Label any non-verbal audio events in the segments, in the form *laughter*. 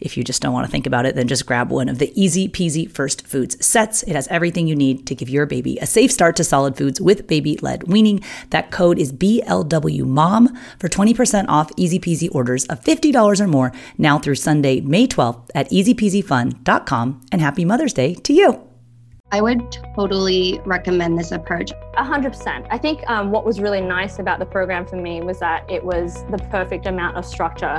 if you just don't want to think about it, then just grab one of the ezpz first foods sets. It has everything you need to give your baby a safe start to solid foods with baby led weaning. That code is BLWMOM for 20% off ezpz orders of $50 or more now through Sunday, May 12th at ezpzfun.com. And happy Mother's Day to you. I would totally recommend this approach. A hundred percent. I think um, what was really nice about the program for me was that it was the perfect amount of structure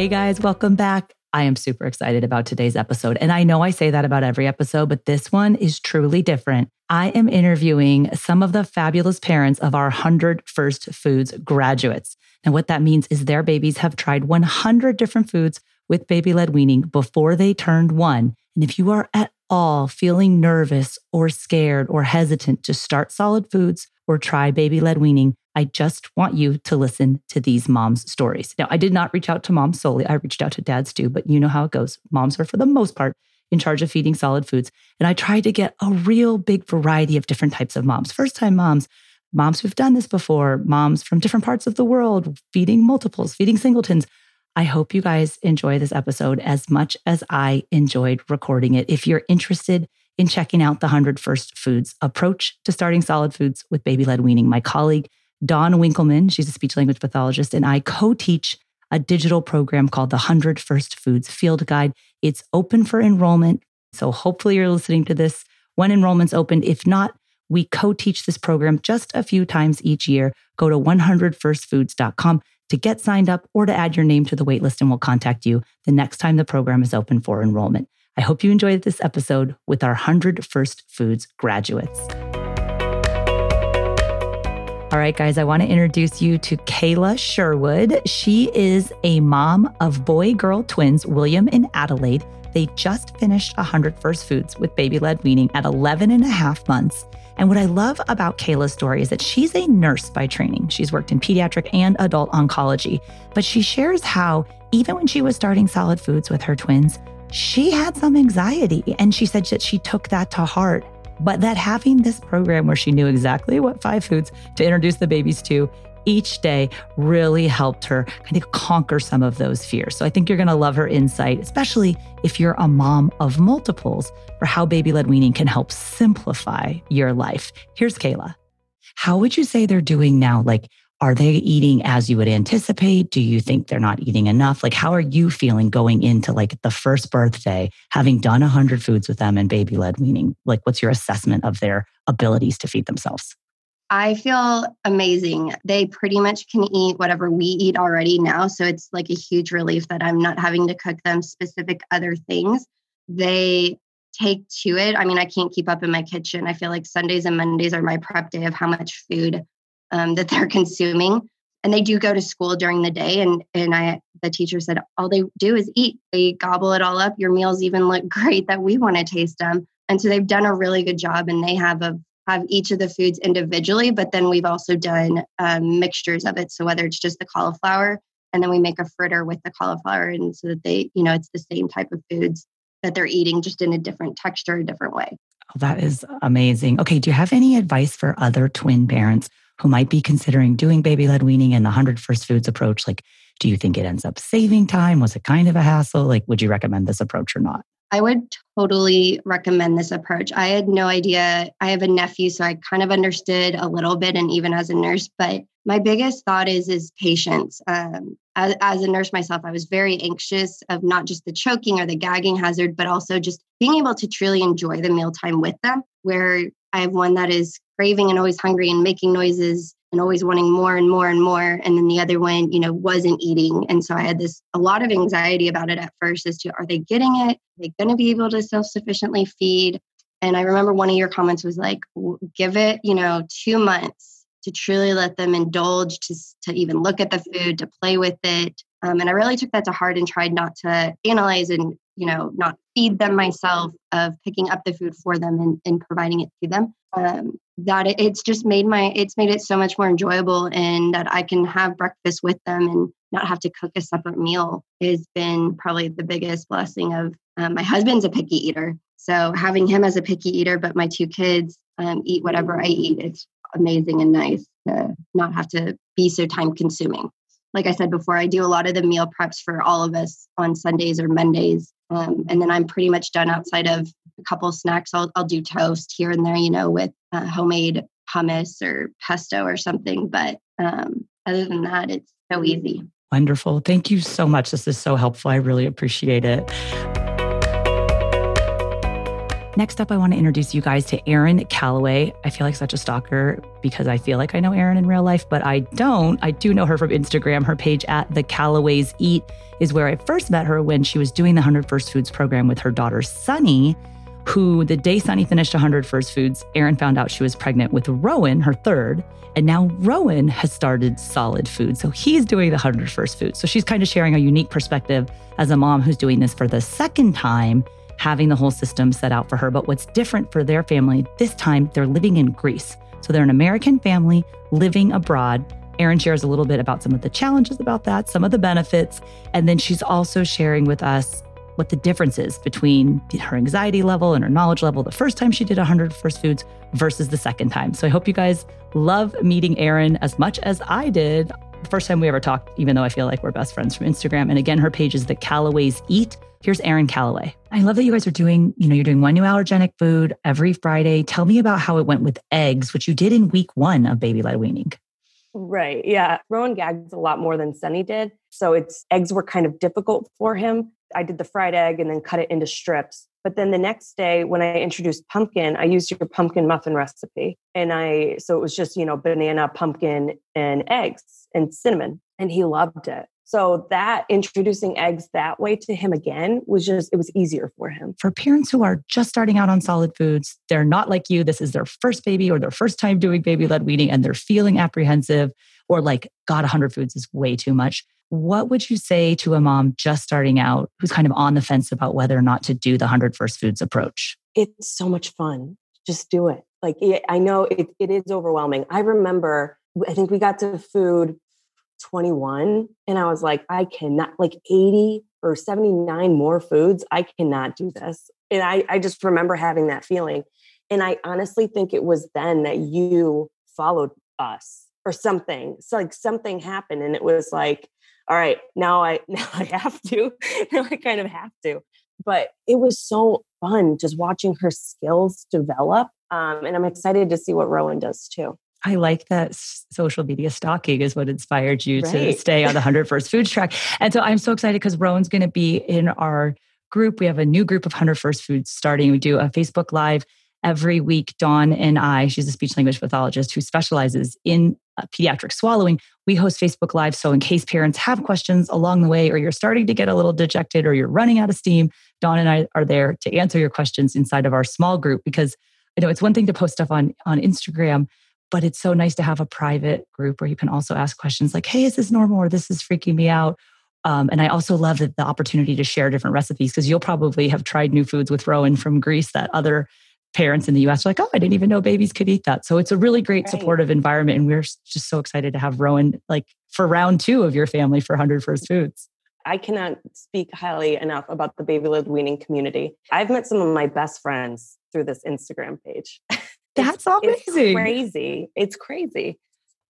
Hey guys, welcome back. I am super excited about today's episode. And I know I say that about every episode, but this one is truly different. I am interviewing some of the fabulous parents of our 100 First Foods graduates. And what that means is their babies have tried 100 different foods with baby led weaning before they turned one. And if you are at all feeling nervous or scared or hesitant to start solid foods or try baby led weaning, I just want you to listen to these moms' stories. Now, I did not reach out to moms solely. I reached out to dads too, but you know how it goes. Moms are, for the most part, in charge of feeding solid foods. And I tried to get a real big variety of different types of moms first time moms, moms who've done this before, moms from different parts of the world, feeding multiples, feeding singletons. I hope you guys enjoy this episode as much as I enjoyed recording it. If you're interested in checking out the 100 First Foods approach to starting solid foods with baby led weaning, my colleague, Dawn Winkelmann, she's a speech language pathologist, and I co teach a digital program called the 100 First Foods Field Guide. It's open for enrollment. So hopefully you're listening to this when enrollment's open. If not, we co teach this program just a few times each year. Go to 100firstfoods.com to get signed up or to add your name to the waitlist, and we'll contact you the next time the program is open for enrollment. I hope you enjoyed this episode with our 100 First Foods graduates. All right, guys, I want to introduce you to Kayla Sherwood. She is a mom of boy girl twins, William and Adelaide. They just finished 100 First Foods with baby led weaning at 11 and a half months. And what I love about Kayla's story is that she's a nurse by training. She's worked in pediatric and adult oncology, but she shares how, even when she was starting solid foods with her twins, she had some anxiety. And she said that she took that to heart but that having this program where she knew exactly what five foods to introduce the babies to each day really helped her kind of conquer some of those fears. So I think you're going to love her insight, especially if you're a mom of multiples, for how baby led weaning can help simplify your life. Here's Kayla. How would you say they're doing now? Like, are they eating as you would anticipate? Do you think they're not eating enough? Like, how are you feeling going into like the first birthday, having done 100 foods with them and baby led weaning? Like, what's your assessment of their abilities to feed themselves? I feel amazing. They pretty much can eat whatever we eat already now. So it's like a huge relief that I'm not having to cook them specific other things. They take to it. I mean, I can't keep up in my kitchen. I feel like Sundays and Mondays are my prep day of how much food um, that they're *laughs* consuming. And they do go to school during the day, and and I the teacher said all they do is eat. They gobble it all up. Your meals even look *laughs* great that we want to taste them. And so they've done a really good job, and they have a have each of the foods individually, but then we've also done um, mixtures of it. So whether it's just the cauliflower, and then we make a fritter with the cauliflower, and so that they, you know, it's the same type of foods that they're eating, just in a different texture, a different way. Oh, that is amazing. Okay, do you have any advice for other twin parents who might be considering doing baby led weaning and the 100 First Foods approach? Like, do you think it ends up saving time? Was it kind of a hassle? Like, would you recommend this approach or not? I would totally recommend this approach. I had no idea. I have a nephew, so I kind of understood a little bit, and even as a nurse. But my biggest thought is is patience. Um, as, as a nurse myself, I was very anxious of not just the choking or the gagging hazard, but also just being able to truly enjoy the mealtime with them. Where I have one that is craving and always hungry and making noises and always wanting more and more and more. And then the other one you know wasn't eating. And so i had this a lot of anxiety about it at first as to are they getting it? Are they going to be able to self-sufficiently feed? And i remember one of your comments was like give it you know two months to truly let them indulge to, to even look at the food to play with it. Um, and i really took that to heart and tried not to analyze and you know not feed them myself of picking up the food for them and, and providing it to them um, that it, it's just made my it's made it so much more enjoyable and that i can have breakfast with them and not have to cook a separate meal has been probably the biggest blessing of um, my husband's a picky eater. So having him as a picky eater but my two kids um, eat whatever i eat it's amazing and nice to not have to be so time consuming. Like i said before i do a lot of the meal preps for all of us on sundays or mondays um, and then i'm pretty much done outside of a couple snacks. I'll, I'll do toast here and there, you know, with uh, homemade hummus or pesto or something. But um, other than that, it's so easy. Wonderful. Thank you so much. This is so helpful. I really appreciate it. Next up, I want to introduce you guys to Erin Callaway. I feel like such a stalker because I feel like I know Erin in real life, but I don't. I do know her from Instagram. Her page at The Callaways Eat is where I first met her when she was doing the 100 First Foods program with her daughter, Sunny who the day Sunny finished 100 First Foods, Erin found out she was pregnant with Rowan, her third. And now Rowan has started Solid Food. So he's doing the 100 First Foods. So she's kind of sharing a unique perspective as a mom who's doing this for the second time, having the whole system set out for her. But what's different for their family, this time they're living in Greece. So they're an American family living abroad. Erin shares a little bit about some of the challenges about that, some of the benefits. And then she's also sharing with us what the difference is between her anxiety level and her knowledge level the first time she did 100 First Foods versus the second time. So I hope you guys love meeting Erin as much as I did first time we ever talked, even though I feel like we're best friends from Instagram. And again, her page is the Callaways Eat. Here's Erin Callaway. I love that you guys are doing, you know, you're doing one new allergenic food every Friday. Tell me about how it went with eggs, which you did in week one of baby led weaning. Right. Yeah. Rowan gags a lot more than Sunny did. So it's eggs were kind of difficult for him. I did the fried egg and then cut it into strips. But then the next day, when I introduced pumpkin, I used your pumpkin muffin recipe. And I, so it was just, you know, banana, pumpkin, and eggs and cinnamon. And he loved it. So that introducing eggs that way to him again was just, it was easier for him. For parents who are just starting out on solid foods, they're not like you. This is their first baby or their first time doing baby led weaning and they're feeling apprehensive or like, God, 100 foods is way too much. What would you say to a mom just starting out who's kind of on the fence about whether or not to do the 100 First Foods approach? It's so much fun. Just do it. Like, I know it, it is overwhelming. I remember, I think we got to food 21, and I was like, I cannot, like 80 or 79 more foods. I cannot do this. And I, I just remember having that feeling. And I honestly think it was then that you followed us or something. So like something happened and it was like, all right, now I *laughs* now I have to. now I kind of have to. But it was so fun just watching her skills develop. Um, and I'm excited to see what Rowan does too. I like that social media stalking is what inspired you Right. to stay on the 100 First Foods track. And so I'm so excited because Rowan's going to be in our group. We have a new group of 100 First Foods starting. We do a Facebook Live every week. Dawn and I, she's a speech language pathologist who specializes in uh, pediatric swallowing. We host Facebook Live. So, in case parents have questions along the way, or you're starting to get a little dejected, or you're running out of steam, Dawn and I are there to answer your questions inside of our small group because I know it's one thing to post stuff on, on Instagram, but it's so nice to have a private group where you can also ask questions like, hey, is this normal or this is freaking me out? Um, and I also love the, the opportunity to share different recipes because you'll probably have tried new foods with Rowan from Greece that other parents in the US are like, oh, I didn't even know babies could eat that. So it's a really great Right. supportive environment. And we're just so excited to have Rowan like for round two of your family for 100 First Foods. I cannot speak highly enough about the baby led weaning community. I've met some of my best friends through this Instagram page. *laughs* That's It's amazing. crazy. It's crazy.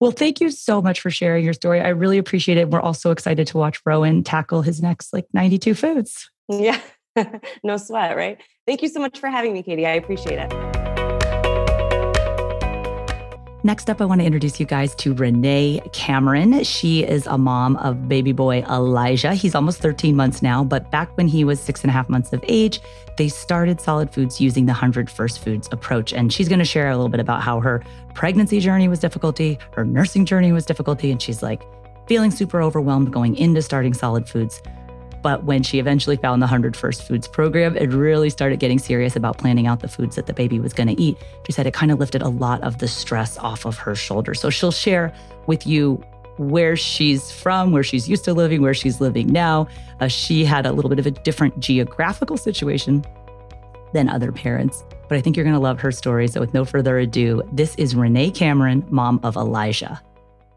Well, thank you so much for sharing your story. I really appreciate it. We're also excited to watch Rowan tackle his next like 92 foods. Yeah. *laughs* no sweat, right? Thank you so much for having me, Katie. I appreciate it. Next up, I want to introduce you guys to Renee Cameron. She is a mom of baby boy Elijah. He's almost 13 months now, but back when he was six and a half months of age, they started Solid Foods using the 100 First Foods approach. And she's going to share a little bit about how her pregnancy journey was difficulty, her nursing journey was difficulty, and she's like feeling super overwhelmed going into starting Solid Foods. But when she eventually found the 100 First Foods program, it really started getting serious about planning out the foods that the baby was going to eat. She said it kind of lifted a lot of the stress off of her shoulders. So she'll share with you where she's from, where she's used to living, where she's living now. Uh, she had a little bit of a different geographical situation than other parents. But I think you're going to love her story. So, with no further ado, this is Renee Cameron, mom of Elijah.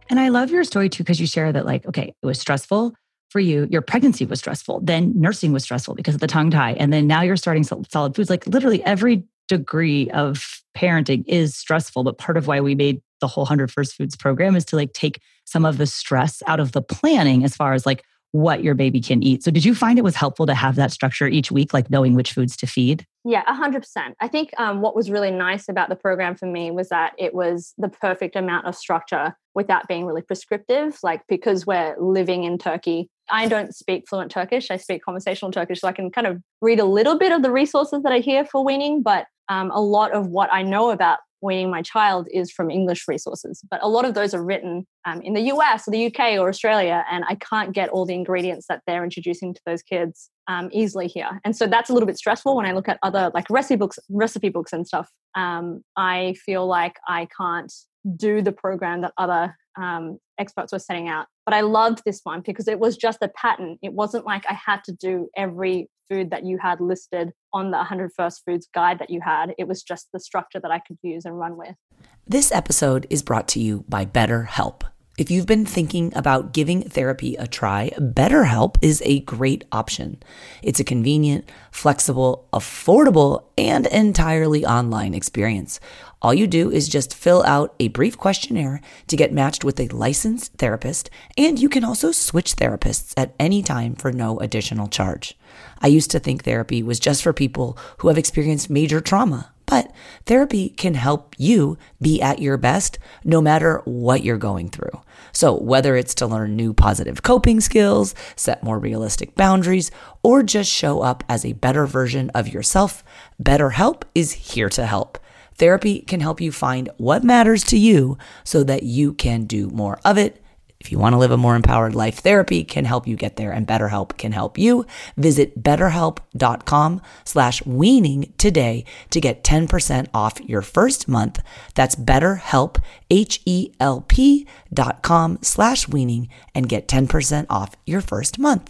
And I love your story too, because you share that, like, okay, it was stressful for you. Your pregnancy was stressful. Then nursing was stressful because of the tongue tie. And then now you're starting solid foods. Like, literally every degree of parenting is stressful. But part of why we made the whole 100 First Foods program is to like take some of the stress out of the planning as far as like what your baby can eat. So, did you find it was helpful to have that structure each week, like knowing which foods to feed? Yeah, a hundred percent. I think um, what was really nice about the program for me was that it was the perfect amount of structure without being really prescriptive. Like because we're living in Turkey, I don't speak fluent Turkish. I speak conversational Turkish, so I can kind of read a little bit of the resources that I hear for weaning. But um, a lot of what I know about weaning my child is from English resources. But a lot of those are written um, in the US or the UK or Australia, and I can't get all the ingredients that they're introducing to those kids um, easily here. And so that's a little bit stressful when I look at other like recipe books, recipe books and stuff. Um, I feel like I can't do the program that other um, experts were setting out. But I loved this one because it was just a pattern. It wasn't like I had to do every food that you had listed on the 100 First Foods guide that you had. It was just the structure that I could use and run with. This episode is brought to you by BetterHelp. If you've been thinking about giving therapy a try, BetterHelp is a great option. It's a convenient, flexible, affordable, and entirely online experience. All you do is just fill out a brief questionnaire to get matched with a licensed therapist, and you can also switch therapists at any time for no additional charge. I used to think therapy was just for people who have experienced major trauma. But therapy can help you be at your best no matter what you're going through. So, whether it's to learn new positive coping skills, set more realistic boundaries, or just show up as a better version of yourself, BetterHelp is here to help. Therapy can help you find what matters to you so that you can do more of it. If you want to live a more empowered life, therapy can help you get there and BetterHelp can help you. Visit betterhelp.com slash weaning today to get 10% off your first month. That's betterhelp, H-E-L-P dot com slash weaning and get 10% off your first month.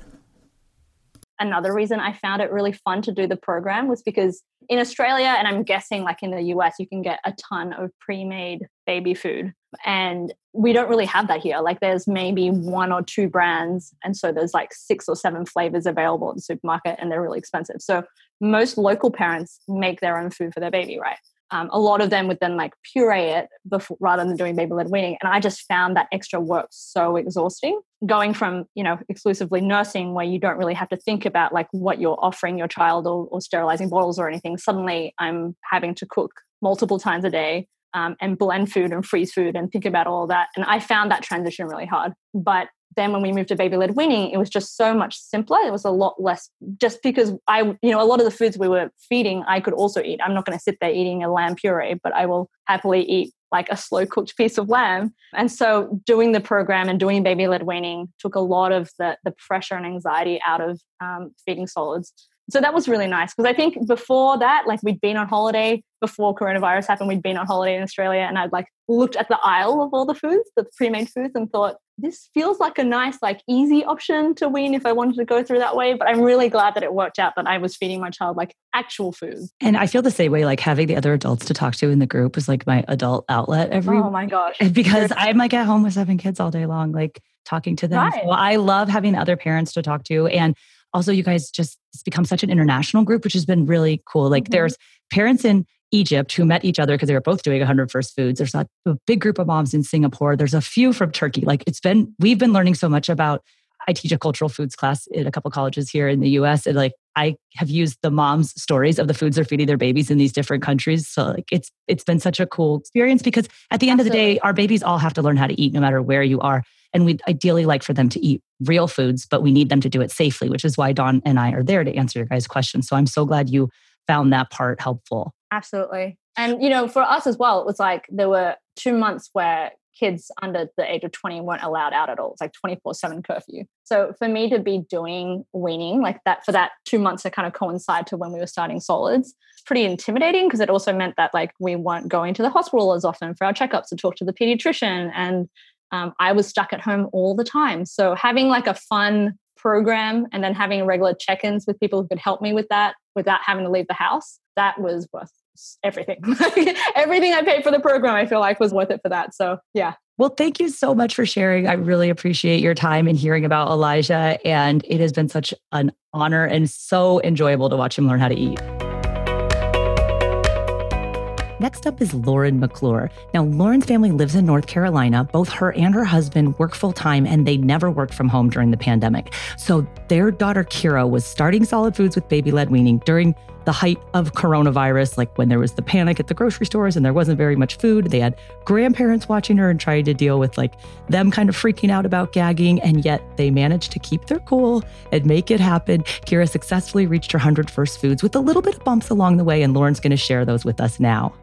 Another reason I found it really fun to do the program was because in Australia, and I'm guessing like in the US, you can get a ton of pre made baby food. And we don't really have that here. Like there's maybe one or two brands. And so there's like six or seven flavors available at the supermarket and they're really expensive. So most local parents make their own food for their baby, right? Um, a lot of them would then like puree it before, rather than doing baby led weaning. And I just found that extra work so exhausting. Going from, you know, exclusively nursing where you don't really have to think about like what you're offering your child or, or sterilizing bottles or anything. Suddenly I'm having to cook multiple times a day. um, and blend food and freeze food and think about all that. And I found that transition really hard. But then when we moved to baby led weaning, it was just so much simpler. It was a lot less just because I, you know, a lot of the foods we were feeding, I could also eat. I'm not going to sit there eating a lamb puree, but I will happily eat like a slow cooked *laughs* piece of lamb. And so doing the program and doing baby led weaning took a lot of the, the pressure and anxiety out of um, feeding solids so that was really nice because I think before that, like we'd been on holiday before coronavirus happened, we'd been on holiday in Australia and I'd like looked at the aisle of all the foods, the pre-made foods, and thought, this feels like a nice, like easy option to wean if I wanted to go through that way. But I'm really glad that it worked out that I was feeding my child like actual food. And I feel the same way, like having the other adults to talk to in the group was like my adult outlet every Oh my gosh. *laughs* Because I'm like at home with seven kids all day long, like talking to them. Right. So I love having other parents to talk to. And also you guys just it's become such an international group which has been really cool like mm-hmm. there's parents in egypt who met each other because they were both doing 100 first foods there's a, a big group of moms in singapore there's a few from turkey like it's been we've been learning so much about i teach a cultural foods class in a couple colleges here in the us and like i have used the moms stories of the foods they're feeding their babies in these different countries so like it's it's been such a cool experience because at the end Absolutely. of the day our babies all have to learn how to eat no matter where you are and we'd ideally like for them to eat real foods, but we need them to do it safely, which is why Dawn and I are there to answer your guys' questions. So I'm so glad you found that part helpful. Absolutely. And, you know, for us as well, it was like there were two months where kids under the age of 20 weren't allowed out at all. It's like 24 7 curfew. So for me to be doing weaning like that for that two months to kind of coincide to when we were starting solids, pretty intimidating because it also meant that like we weren't going to the hospital as often for our checkups to talk to the pediatrician. And um, I was stuck at home all the time. So having like a fun program and then having regular check-ins with people who could help me with that without having to leave the house, that was worth everything. *laughs* everything I paid for the program, I feel like was worth it for that. So yeah. Well, thank you so much for sharing. I really appreciate your time and hearing about Elijah. And it has been such an honor and so enjoyable to watch him learn how to eat. Next up is Lauren McClure. Now, Lauren's family lives in North Carolina. Both her and her husband work full time, and they never worked from home during the pandemic. So, their daughter Kira was starting solid foods with baby led weaning during the height of coronavirus, like when there was the panic at the grocery stores and there wasn't very much food. They had grandparents watching her and trying to deal with like them kind of freaking out about gagging. And yet they managed to keep their cool and make it happen. Kira successfully reached her 100 first foods with a little bit of bumps along the way. And Lauren's going to share those with us now.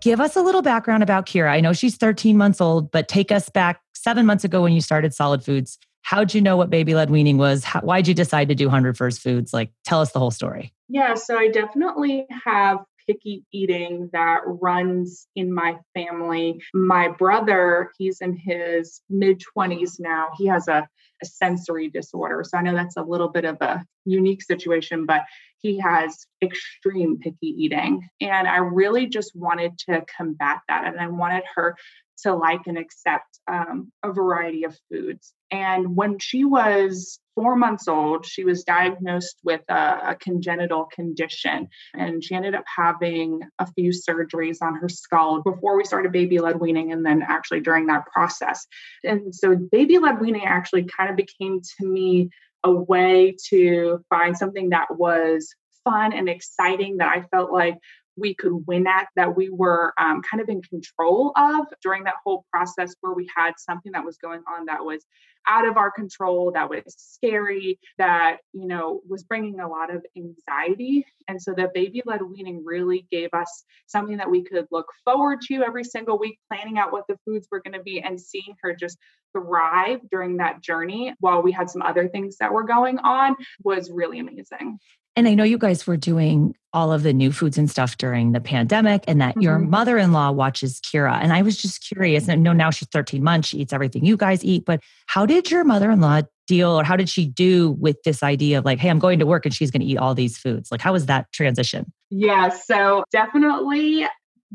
Give us a little background about Kira. I know she's 13 months old, but take us back seven months ago when you started Solid Foods. How'd you know what baby led weaning was? How, why'd you decide to do 100 First Foods? Like, tell us the whole story. Yeah, so I definitely have picky eating that runs in my family. My brother, he's in his mid 20s now. He has a, a sensory disorder. So I know that's a little bit of a unique situation, but he has extreme picky eating. And I really just wanted to combat that. And I wanted her to like and accept um, a variety of foods. And when she was four months old, she was diagnosed with a, a, congenital condition. And she ended up having a few surgeries on her skull before we started baby led weaning and then actually during that process. And so, baby led weaning actually kind of became to me a way to find something that was fun and exciting that I felt like we could win at, that we were um, kind of in control of during that whole process where we had something that was going on that was out of our control, that was scary, that, you know, was bringing a lot of anxiety. And so the baby led weaning really gave us something that we could look forward to every single week, planning out what the foods were going to be and seeing her just thrive during that journey while we had some other things that were going on was really amazing. And I know you guys were doing all of the new foods and stuff during the pandemic, and that mm-hmm. your mother in law watches Kira. And I was just curious. And I know now she's 13 months, she eats everything you guys eat, but how did your mother in law deal or how did she do with this idea of like, hey, I'm going to work and she's going to eat all these foods? Like, how was that transition? Yeah, so definitely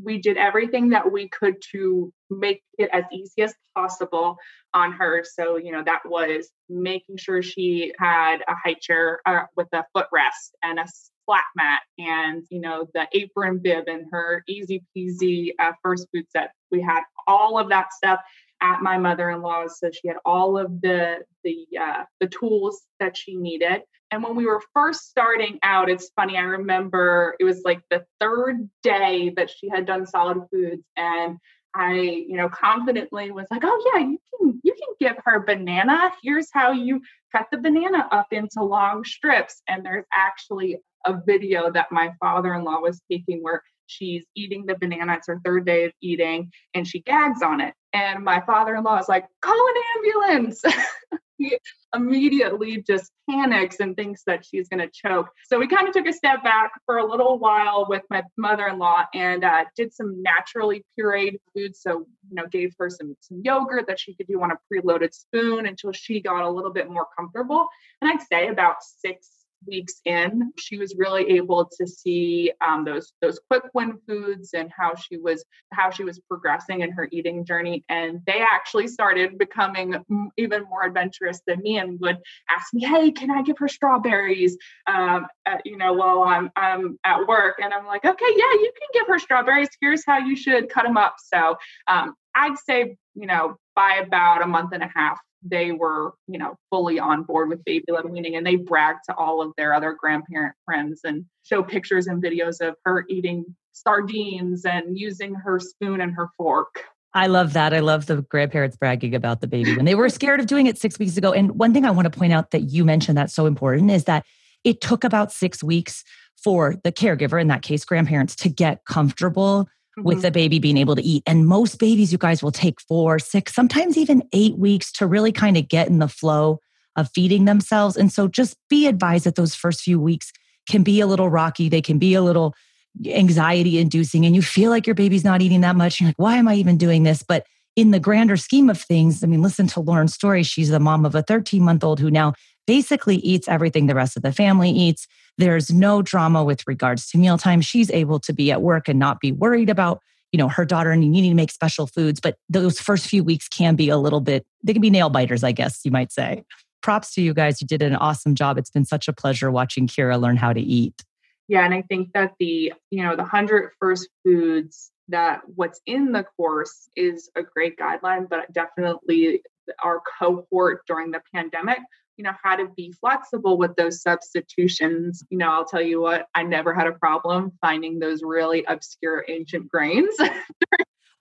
we did everything that we could to make it as easy as possible on her. So, you know, that was making sure she had a high chair uh, with a footrest and a flat mat and, you know, the apron bib and her easy peasy uh, first food set. We had all of that stuff. At my mother-in-law's so she had all of the the uh, the tools that she needed. And when we were first starting out it's funny i remember it was like the third day that she had done solid foods and i you know confidently was like oh yeah you can you can give her banana. Here's how you cut the banana up into long strips. And there's actually a video that my father-in-law was taking where she's eating the banana. It's her third day of eating and she gags on it. And my father in law is like, call an ambulance. *laughs* he immediately just panics and thinks that she's going to choke. So we kind of took a step back for a little while with my mother-in-law and uh, did some naturally pureed food. So you know, gave her some some yogurt that she could do on a preloaded spoon until she got a little bit more comfortable. And I'd say about six weeks in, she was really able to see um, those those quick win foods and how she was how she was progressing in her eating journey. And they actually started becoming even more adventurous than me and would ask me, "Hey, can I give her strawberries?" Um, at, you know, while I'm I'm at work, and I'm like, "Okay, yeah, you can give her strawberries. Here's how you should cut them up." So um, I'd say, you know, by about a month and a half, they were, you know, fully on board with baby led weaning and they bragged to all of their other grandparent friends and show pictures and videos of her eating sardines and using her spoon and her fork. I love that. I love the grandparents bragging about the baby when they were scared of doing it six weeks ago. And one thing I want to point out that you mentioned that's so important is that it took about six weeks for the caregiver, in that case, grandparents, to get comfortable. With mm-hmm. the baby being able to eat. And most babies, you guys will take four, six, sometimes even eight weeks to really kind of get in the flow of feeding themselves. And so just be advised that those first few weeks can be a little rocky. They can be a little anxiety inducing, and you feel like your baby's not eating that much. You're like, why am I even doing this? But in the grander scheme of things, I mean, listen to Lauren's story. She's the mom of a 13 month old who now basically eats everything the rest of the family eats. There's no drama with regards to mealtime. She's able to be at work and not be worried about, you know, her daughter and needing to make special foods. But those first few weeks can be a little bit, they can be nail biters, I guess you might say. Props to you guys. You did an awesome job. It's been such a pleasure watching Kira learn how to eat. Yeah, and I think that the, you know, the 100 first foods that what's in the course is a great guideline, but definitely our cohort during the pandemic you know how to be flexible with those substitutions. You know i'll tell you what i never had a problem finding those really obscure ancient grains. *laughs*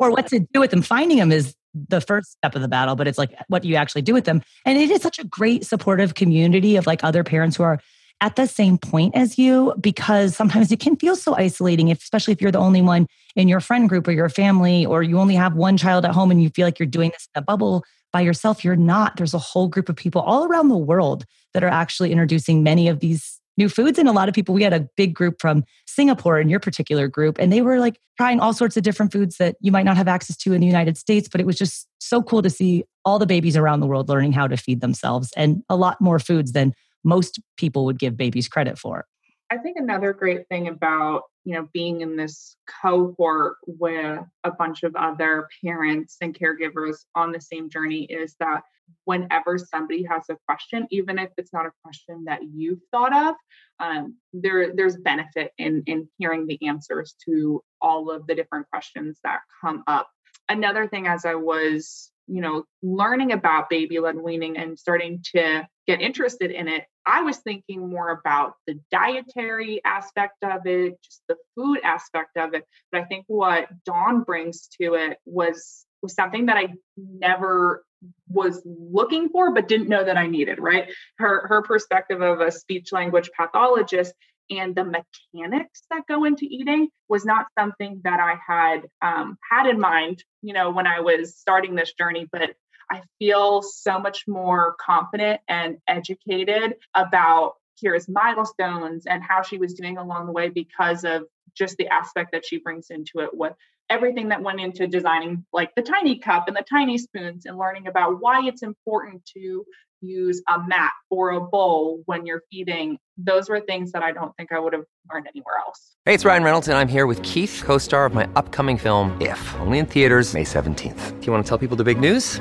Or what to do with them. Finding them is the first step of the battle but it's like what you actually do with them? And it is such a great supportive community of like other parents who are at the same point as you because sometimes it can feel so isolating if, especially if you're the only one in your friend group or your family or you only have one child at home and you feel like you're doing this in a bubble by yourself. You're not. There's a whole group of people all around the world that are actually introducing many of these new foods. And a lot of people, we had a big group from Singapore in your particular group, and they were like trying all sorts of different foods that you might not have access to in the United States. But it was just so cool to see all the babies around the world learning how to feed themselves and a lot more foods than most people would give babies credit for. I think another great thing about you know being in this cohort with a bunch of other parents and caregivers on the same journey is that whenever somebody has a question even if it's not a question that you've thought of um, there there's benefit in in hearing the answers to all of the different questions that come up another thing as i was you know learning about baby led weaning and starting to get interested in it I was thinking more about the dietary aspect of it, just the food aspect of it. But I think what Dawn brings to it was was something that I never was looking for but didn't know that I needed, right? Her her perspective of a speech language pathologist and the mechanics that go into eating was not something that I had um, had in mind, you know, when I was starting this journey. But I feel so much more confident and educated about Kira's milestones and how she was doing along the way because of just the aspect that she brings into it with everything that went into designing like the tiny cup and the tiny spoons and learning about why it's important to use a mat or a bowl when you're feeding. Those were things that I don't think I would have learned anywhere else. Hey, it's Ryan Reynolds, and I'm here with Keith, co star of my upcoming film, If, only in theaters, May 17th. Do you want to tell people the big news?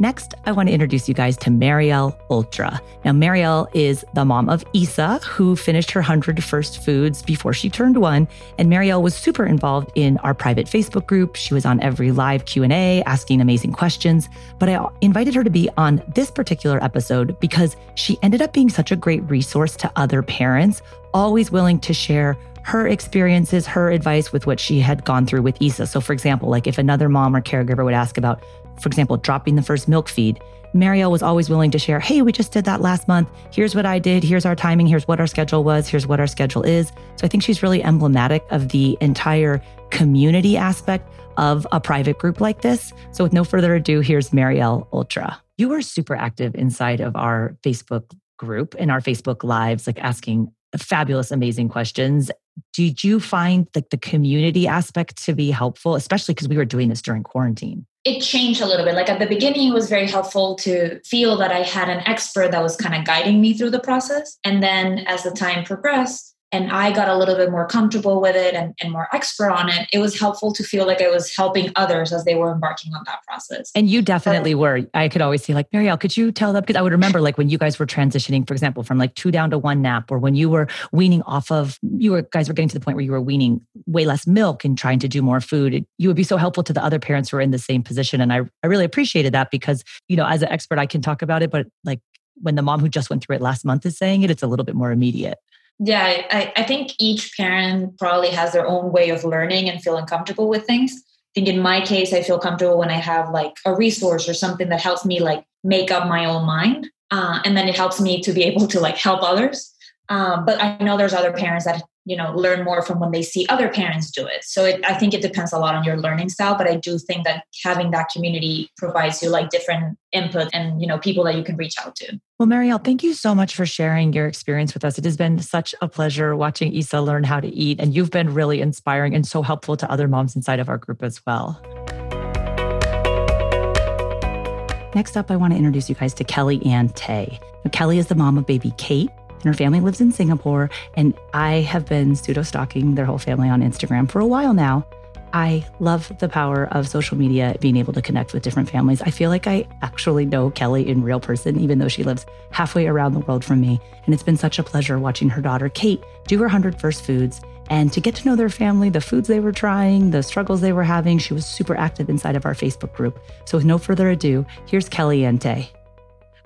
Next, I want to introduce you guys to Marielle Ultra. Now, Marielle is the mom of Isa, who finished her 100 first foods before she turned one. And Marielle was super involved in our private Facebook group. She was on every live Q&A, asking amazing questions. But I invited her to be on this particular episode because she ended up being such a great resource to other parents, always willing to share her experiences, her advice with what she had gone through with Isa. So, for example, like if another mom or caregiver would ask about for example, dropping the first milk feed, Marielle was always willing to share, hey, we just did that last month. Here's what I did. Here's our timing. Here's what our schedule was. Here's what our schedule is. So I think she's really emblematic of the entire community aspect of a private group like this. So with no further ado, here's Marielle Ultra. You were super active inside of our Facebook group and our Facebook lives, like asking fabulous, amazing questions. Did you find like the community aspect to be helpful, especially because we were doing this during quarantine? it changed a little bit. Like at the beginning, it was very helpful to feel that I had an expert that was kind of guiding me through the process. And then as the time progressed, and I got a little bit more comfortable with it and, and more expert on it, it was helpful to feel like I was helping others as they were embarking on that process. And you definitely but, were. I could always see like, Marielle, could you tell them? Because I would remember, like, when you guys were transitioning, for example, from like two down to one nap, or when you were weaning off of, you were guys were getting to the point where you were weaning way less milk and trying to do more food. It, you would be so helpful to the other parents who are in the same position. And I, I really appreciated that because, you know, as an expert, I can talk about it, but like when the mom who just went through it last month is saying it, it's a little bit more immediate. Yeah, I, I think each parent probably has their own way of learning and feeling comfortable with things. I think in my case, I feel comfortable when I have like a resource or something that helps me like make up my own mind. Uh, and then it helps me to be able to like help others. Um, but I know there's other parents that you know learn more from when they see other parents do it. So it, i think it depends a lot on your learning style but i do think that having that community provides you like different input and you know people that you can reach out to. Well marielle thank you so much for sharing your experience with us. It has been such a pleasure watching isa learn how to eat and you've been really inspiring and so helpful to other moms inside of our group as well. Next up, I want to introduce you guys to Kelly Ann Tay. Now, Kelly is the mom of baby Kate, and her family lives in Singapore. And I have been pseudo stalking their whole family on Instagram for a while now. I love the power of social media, being able to connect with different families. I feel like I actually know Kelly in real person, even though she lives halfway around the world from me. And it's been such a pleasure watching her daughter, Kate, do her 100 first foods and to get to know their family, the foods they were trying, the struggles they were having. She was super active inside of our Facebook group. So, with no further ado, here's Kelly Ann Tay.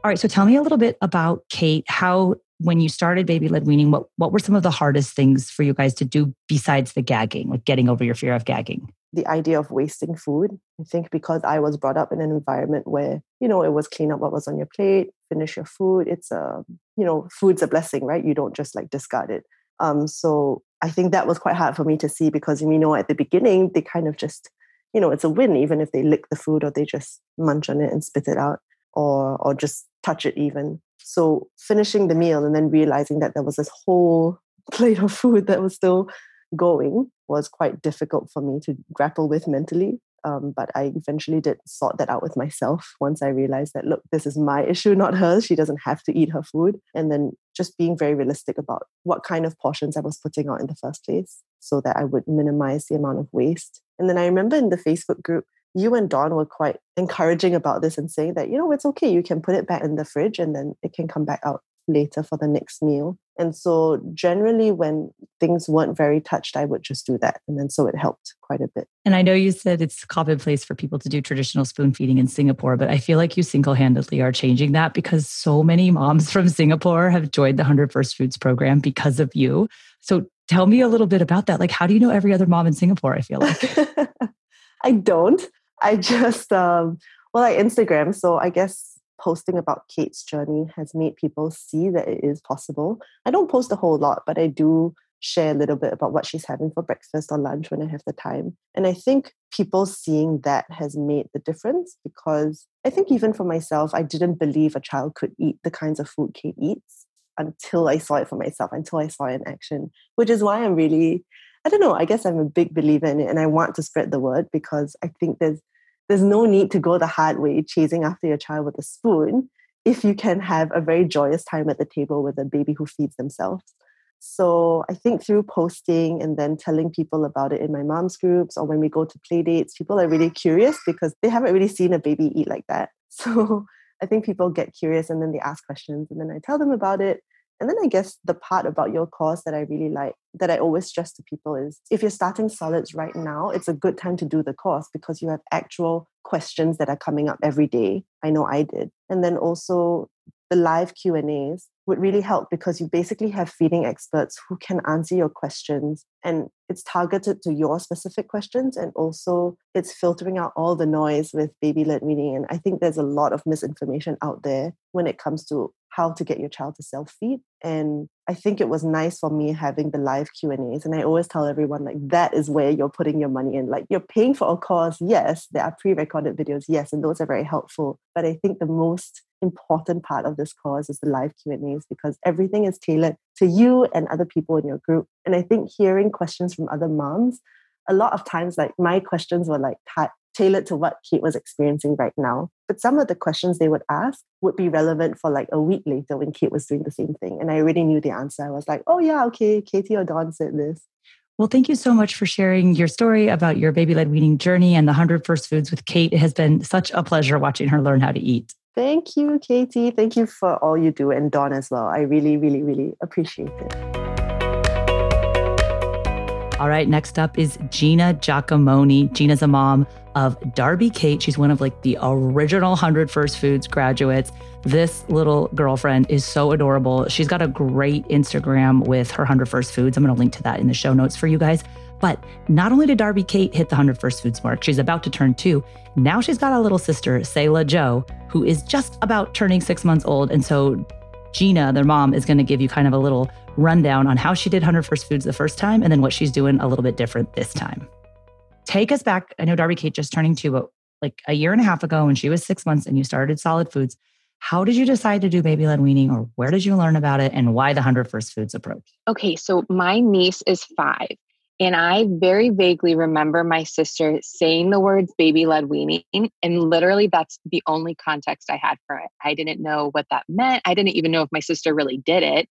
All right, so tell me a little bit about Kate, how when you started baby led weaning, what, what were some of the hardest things for you guys to do besides the gagging, like getting over your fear of gagging? The idea of wasting food. I think because I was brought up in an environment where, you know, it was clean up what was on your plate, finish your food. It's a, you know, food's a blessing, right? You don't just like discard it. Um, so I think that was quite hard for me to see because, you know, at the beginning, they kind of just, you know, it's a win, even if they lick the food or they just munch on it and spit it out or, or just touch it even. So finishing the meal and then realizing that there was this whole *laughs* plate of food that was still going was quite difficult for me to grapple with mentally. Um, but I eventually did sort that out with myself once I realized that, look, this is my issue, not hers. She doesn't have to eat her food. And then just being very realistic about what kind of portions I was putting out in the first place so that I would minimize the amount of waste. And then I remember in the Facebook group, you and Dawn were quite encouraging about this and saying that, you know, it's okay. You can put it back in the fridge and then it can come back out later for the next meal. And so generally when things weren't very touched, I would just do that. And then so it helped quite a bit. And I know you said it's commonplace for people to do traditional spoon feeding in Singapore, but I feel like you single-handedly are changing that because so many moms *laughs* from Singapore have joined the 100 First Foods program because of you. So tell me a little bit about that. Like, how do you know every other mom in Singapore? I feel like. *laughs* I don't. I just, um, well, I Instagram. So I guess posting about Kate's journey has made people see that it is possible. I don't post a whole lot, but I do share a little bit about what she's having for breakfast or lunch when I have the time. And I think people seeing that has made the difference because I think even for myself, I didn't believe a child could eat the kinds of food Kate eats until I saw it for myself, until I saw it in action, which is why I'm really, I don't know, I guess I'm a big believer in it and I want to spread the word because I think there's there's no need to go the hard way chasing after your child with a spoon if you can have a very joyous time at the table with a baby who feeds themselves. So I think through posting and then telling people about it in my mom's groups or when we go to play dates, people are really curious because they haven't really seen a baby eat like that. *laughs* So I think people get curious and then they ask questions and then I tell them about it. And then I guess the part about your course that I really like, that I always stress to people is if you're starting solids right now, it's a good time to do the course because you have actual questions that are coming up every day. I know I did. And then also the live Q&As would really help because you basically have feeding experts who can answer your questions and it's targeted to your specific questions and also it's filtering out all the noise with baby led weaning and i think there's a lot of misinformation out there when it comes to how to get your child to self feed and i think it was nice for me having the live q and a's and i always tell everyone like that is where you're putting your money in. Like you're paying for a course yes there are pre-recorded videos yes and those are very helpful. But i think the most important part of this course is the live q&a's because everything is tailored to you and other people in your group. And i think hearing questions from other moms a lot of times like my questions were like tailored to what kate was experiencing right now but some of the questions they would ask would be relevant for like a week later when kate was doing the same thing and i already knew the answer i was like oh yeah okay katie or dawn said this well, thank you so much for sharing your story about your baby led weaning journey and the 100 First Foods with Kate. It has been such a pleasure watching her learn how to eat. Thank you, Katie. Thank you for all you do, and Dawn as well. I really, really, really appreciate it. All right, next up is Gina Giacomoni. Gina's a mom of Darby Kate. She's one of like the original 100 First Foods graduates. This little girlfriend is so adorable. She's got a great Instagram with her 100 First Foods. I'm going to link to that in the show notes for you guys. But not only did Darby Kate hit the 100 First Foods mark, she's about to turn two. Now she's got a little sister, Selah Joe, who is just about turning six months old. And so Gina, their mom, is going to give you kind of a little rundown on how she did 100 First Foods the first time and then what she's doing a little bit different this time. Take us back. I know Darby Kate just turning two, but like a year and a half ago when she was six months and you started Solid Foods, how did you decide to do baby led weaning or where did you learn about it and why the 100 First Foods approach? Okay, so my niece is five and I very vaguely remember my sister saying the words baby led weaning. And literally, that's the only context I had for it. I didn't know what that meant. I didn't even know if my sister really did it.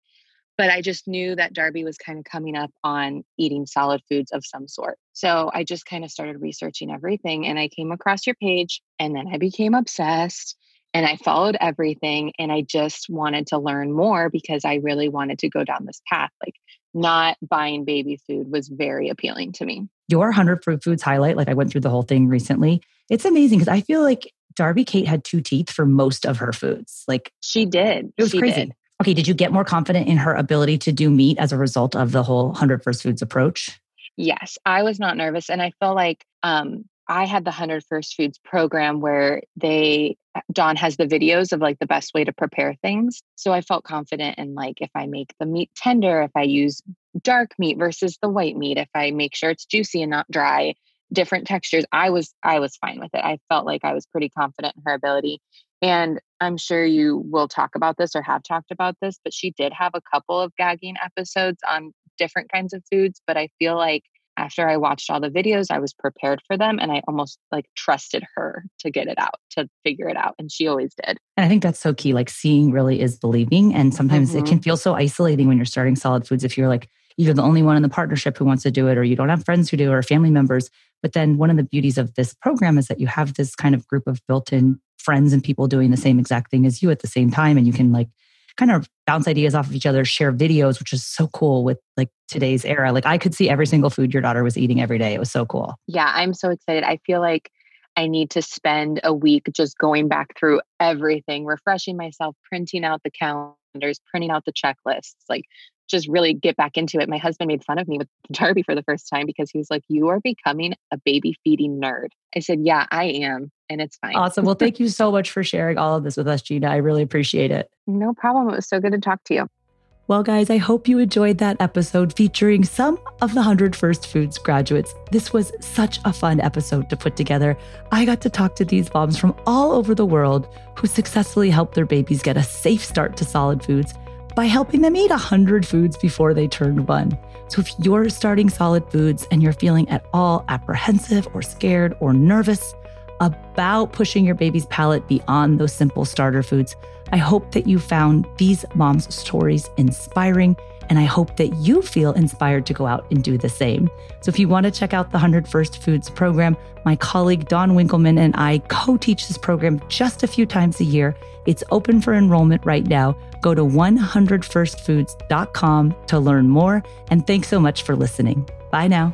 But I just knew that Darby was kind of coming up on eating solid foods of some sort. So I just kind of started researching everything and I came across your page and then I became obsessed and I followed everything and I just wanted to learn more because I really wanted to go down this path. Like not buying baby food was very appealing to me. Your 100 Fruit Foods highlight, like I went through the whole thing recently, it's amazing because I feel like Darby Kate had two teeth for most of her foods. Like she did. It was she crazy. Did. Okay, did you get more confident in her ability to do meat as a result of the whole 100 First Foods approach? Yes, I was not nervous. And I feel like um, I had the 100 First Foods program where they, Dawn has the videos of like the best way to prepare things. So I felt confident in like if I make the meat tender, if I use dark meat versus the white meat, if I make sure it's juicy and not dry, different textures, I was I was fine with it. I felt like I was pretty confident in her ability. And I'm sure you will talk about this or have talked about this, but she did have a couple of gagging episodes on different kinds of foods, but I feel like after I watched all the videos, I was prepared for them and I almost like trusted her to get it out, to figure it out. And she always did. And I think that's so key. Like seeing really is believing. And sometimes mm-hmm. it can feel so isolating when you're starting solid foods if you're like, you're the only one in the partnership who wants to do it, or you don't have friends who do, or family members. But then one of the beauties of this program is that you have this kind of group of built in friends and people doing the same exact thing as you at the same time. And you can like kind of bounce ideas off of each other, share videos, which is so cool with like today's era. Like I could see every single food your daughter was eating every day. It was so cool. Yeah, I'm so excited. I feel like I need to spend a week just going back through everything, refreshing myself, printing out the calendars, printing out the checklists, like just really get back into it. My husband made fun of me with *laughs* Darby for the first time because he was like, You are becoming a baby feeding nerd. I said, Yeah, I am. And it's fine. Awesome. Well, thank you so much for sharing all of this with us, Gina. I really appreciate it. No problem. It was so good to talk to you. Well, guys, I hope you enjoyed that episode featuring some of the 100 First Foods graduates. This was such a fun episode to put together. I got to talk to these moms from all over the world who successfully helped their babies get a safe start to solid foods by helping them eat 100 foods before they turned one. So if you're starting solid foods and you're feeling at all apprehensive or scared or nervous about pushing your baby's palate beyond those simple starter foods, I hope that you found these moms' stories inspiring, and I hope that you feel inspired to go out and do the same. So, if you want to check out the 100 First Foods program, my colleague Dawn Winkelmann and I co teach this program just a few times a year. It's open for enrollment right now. Go to 100firstfoods.com to learn more. And thanks so much for listening. Bye now.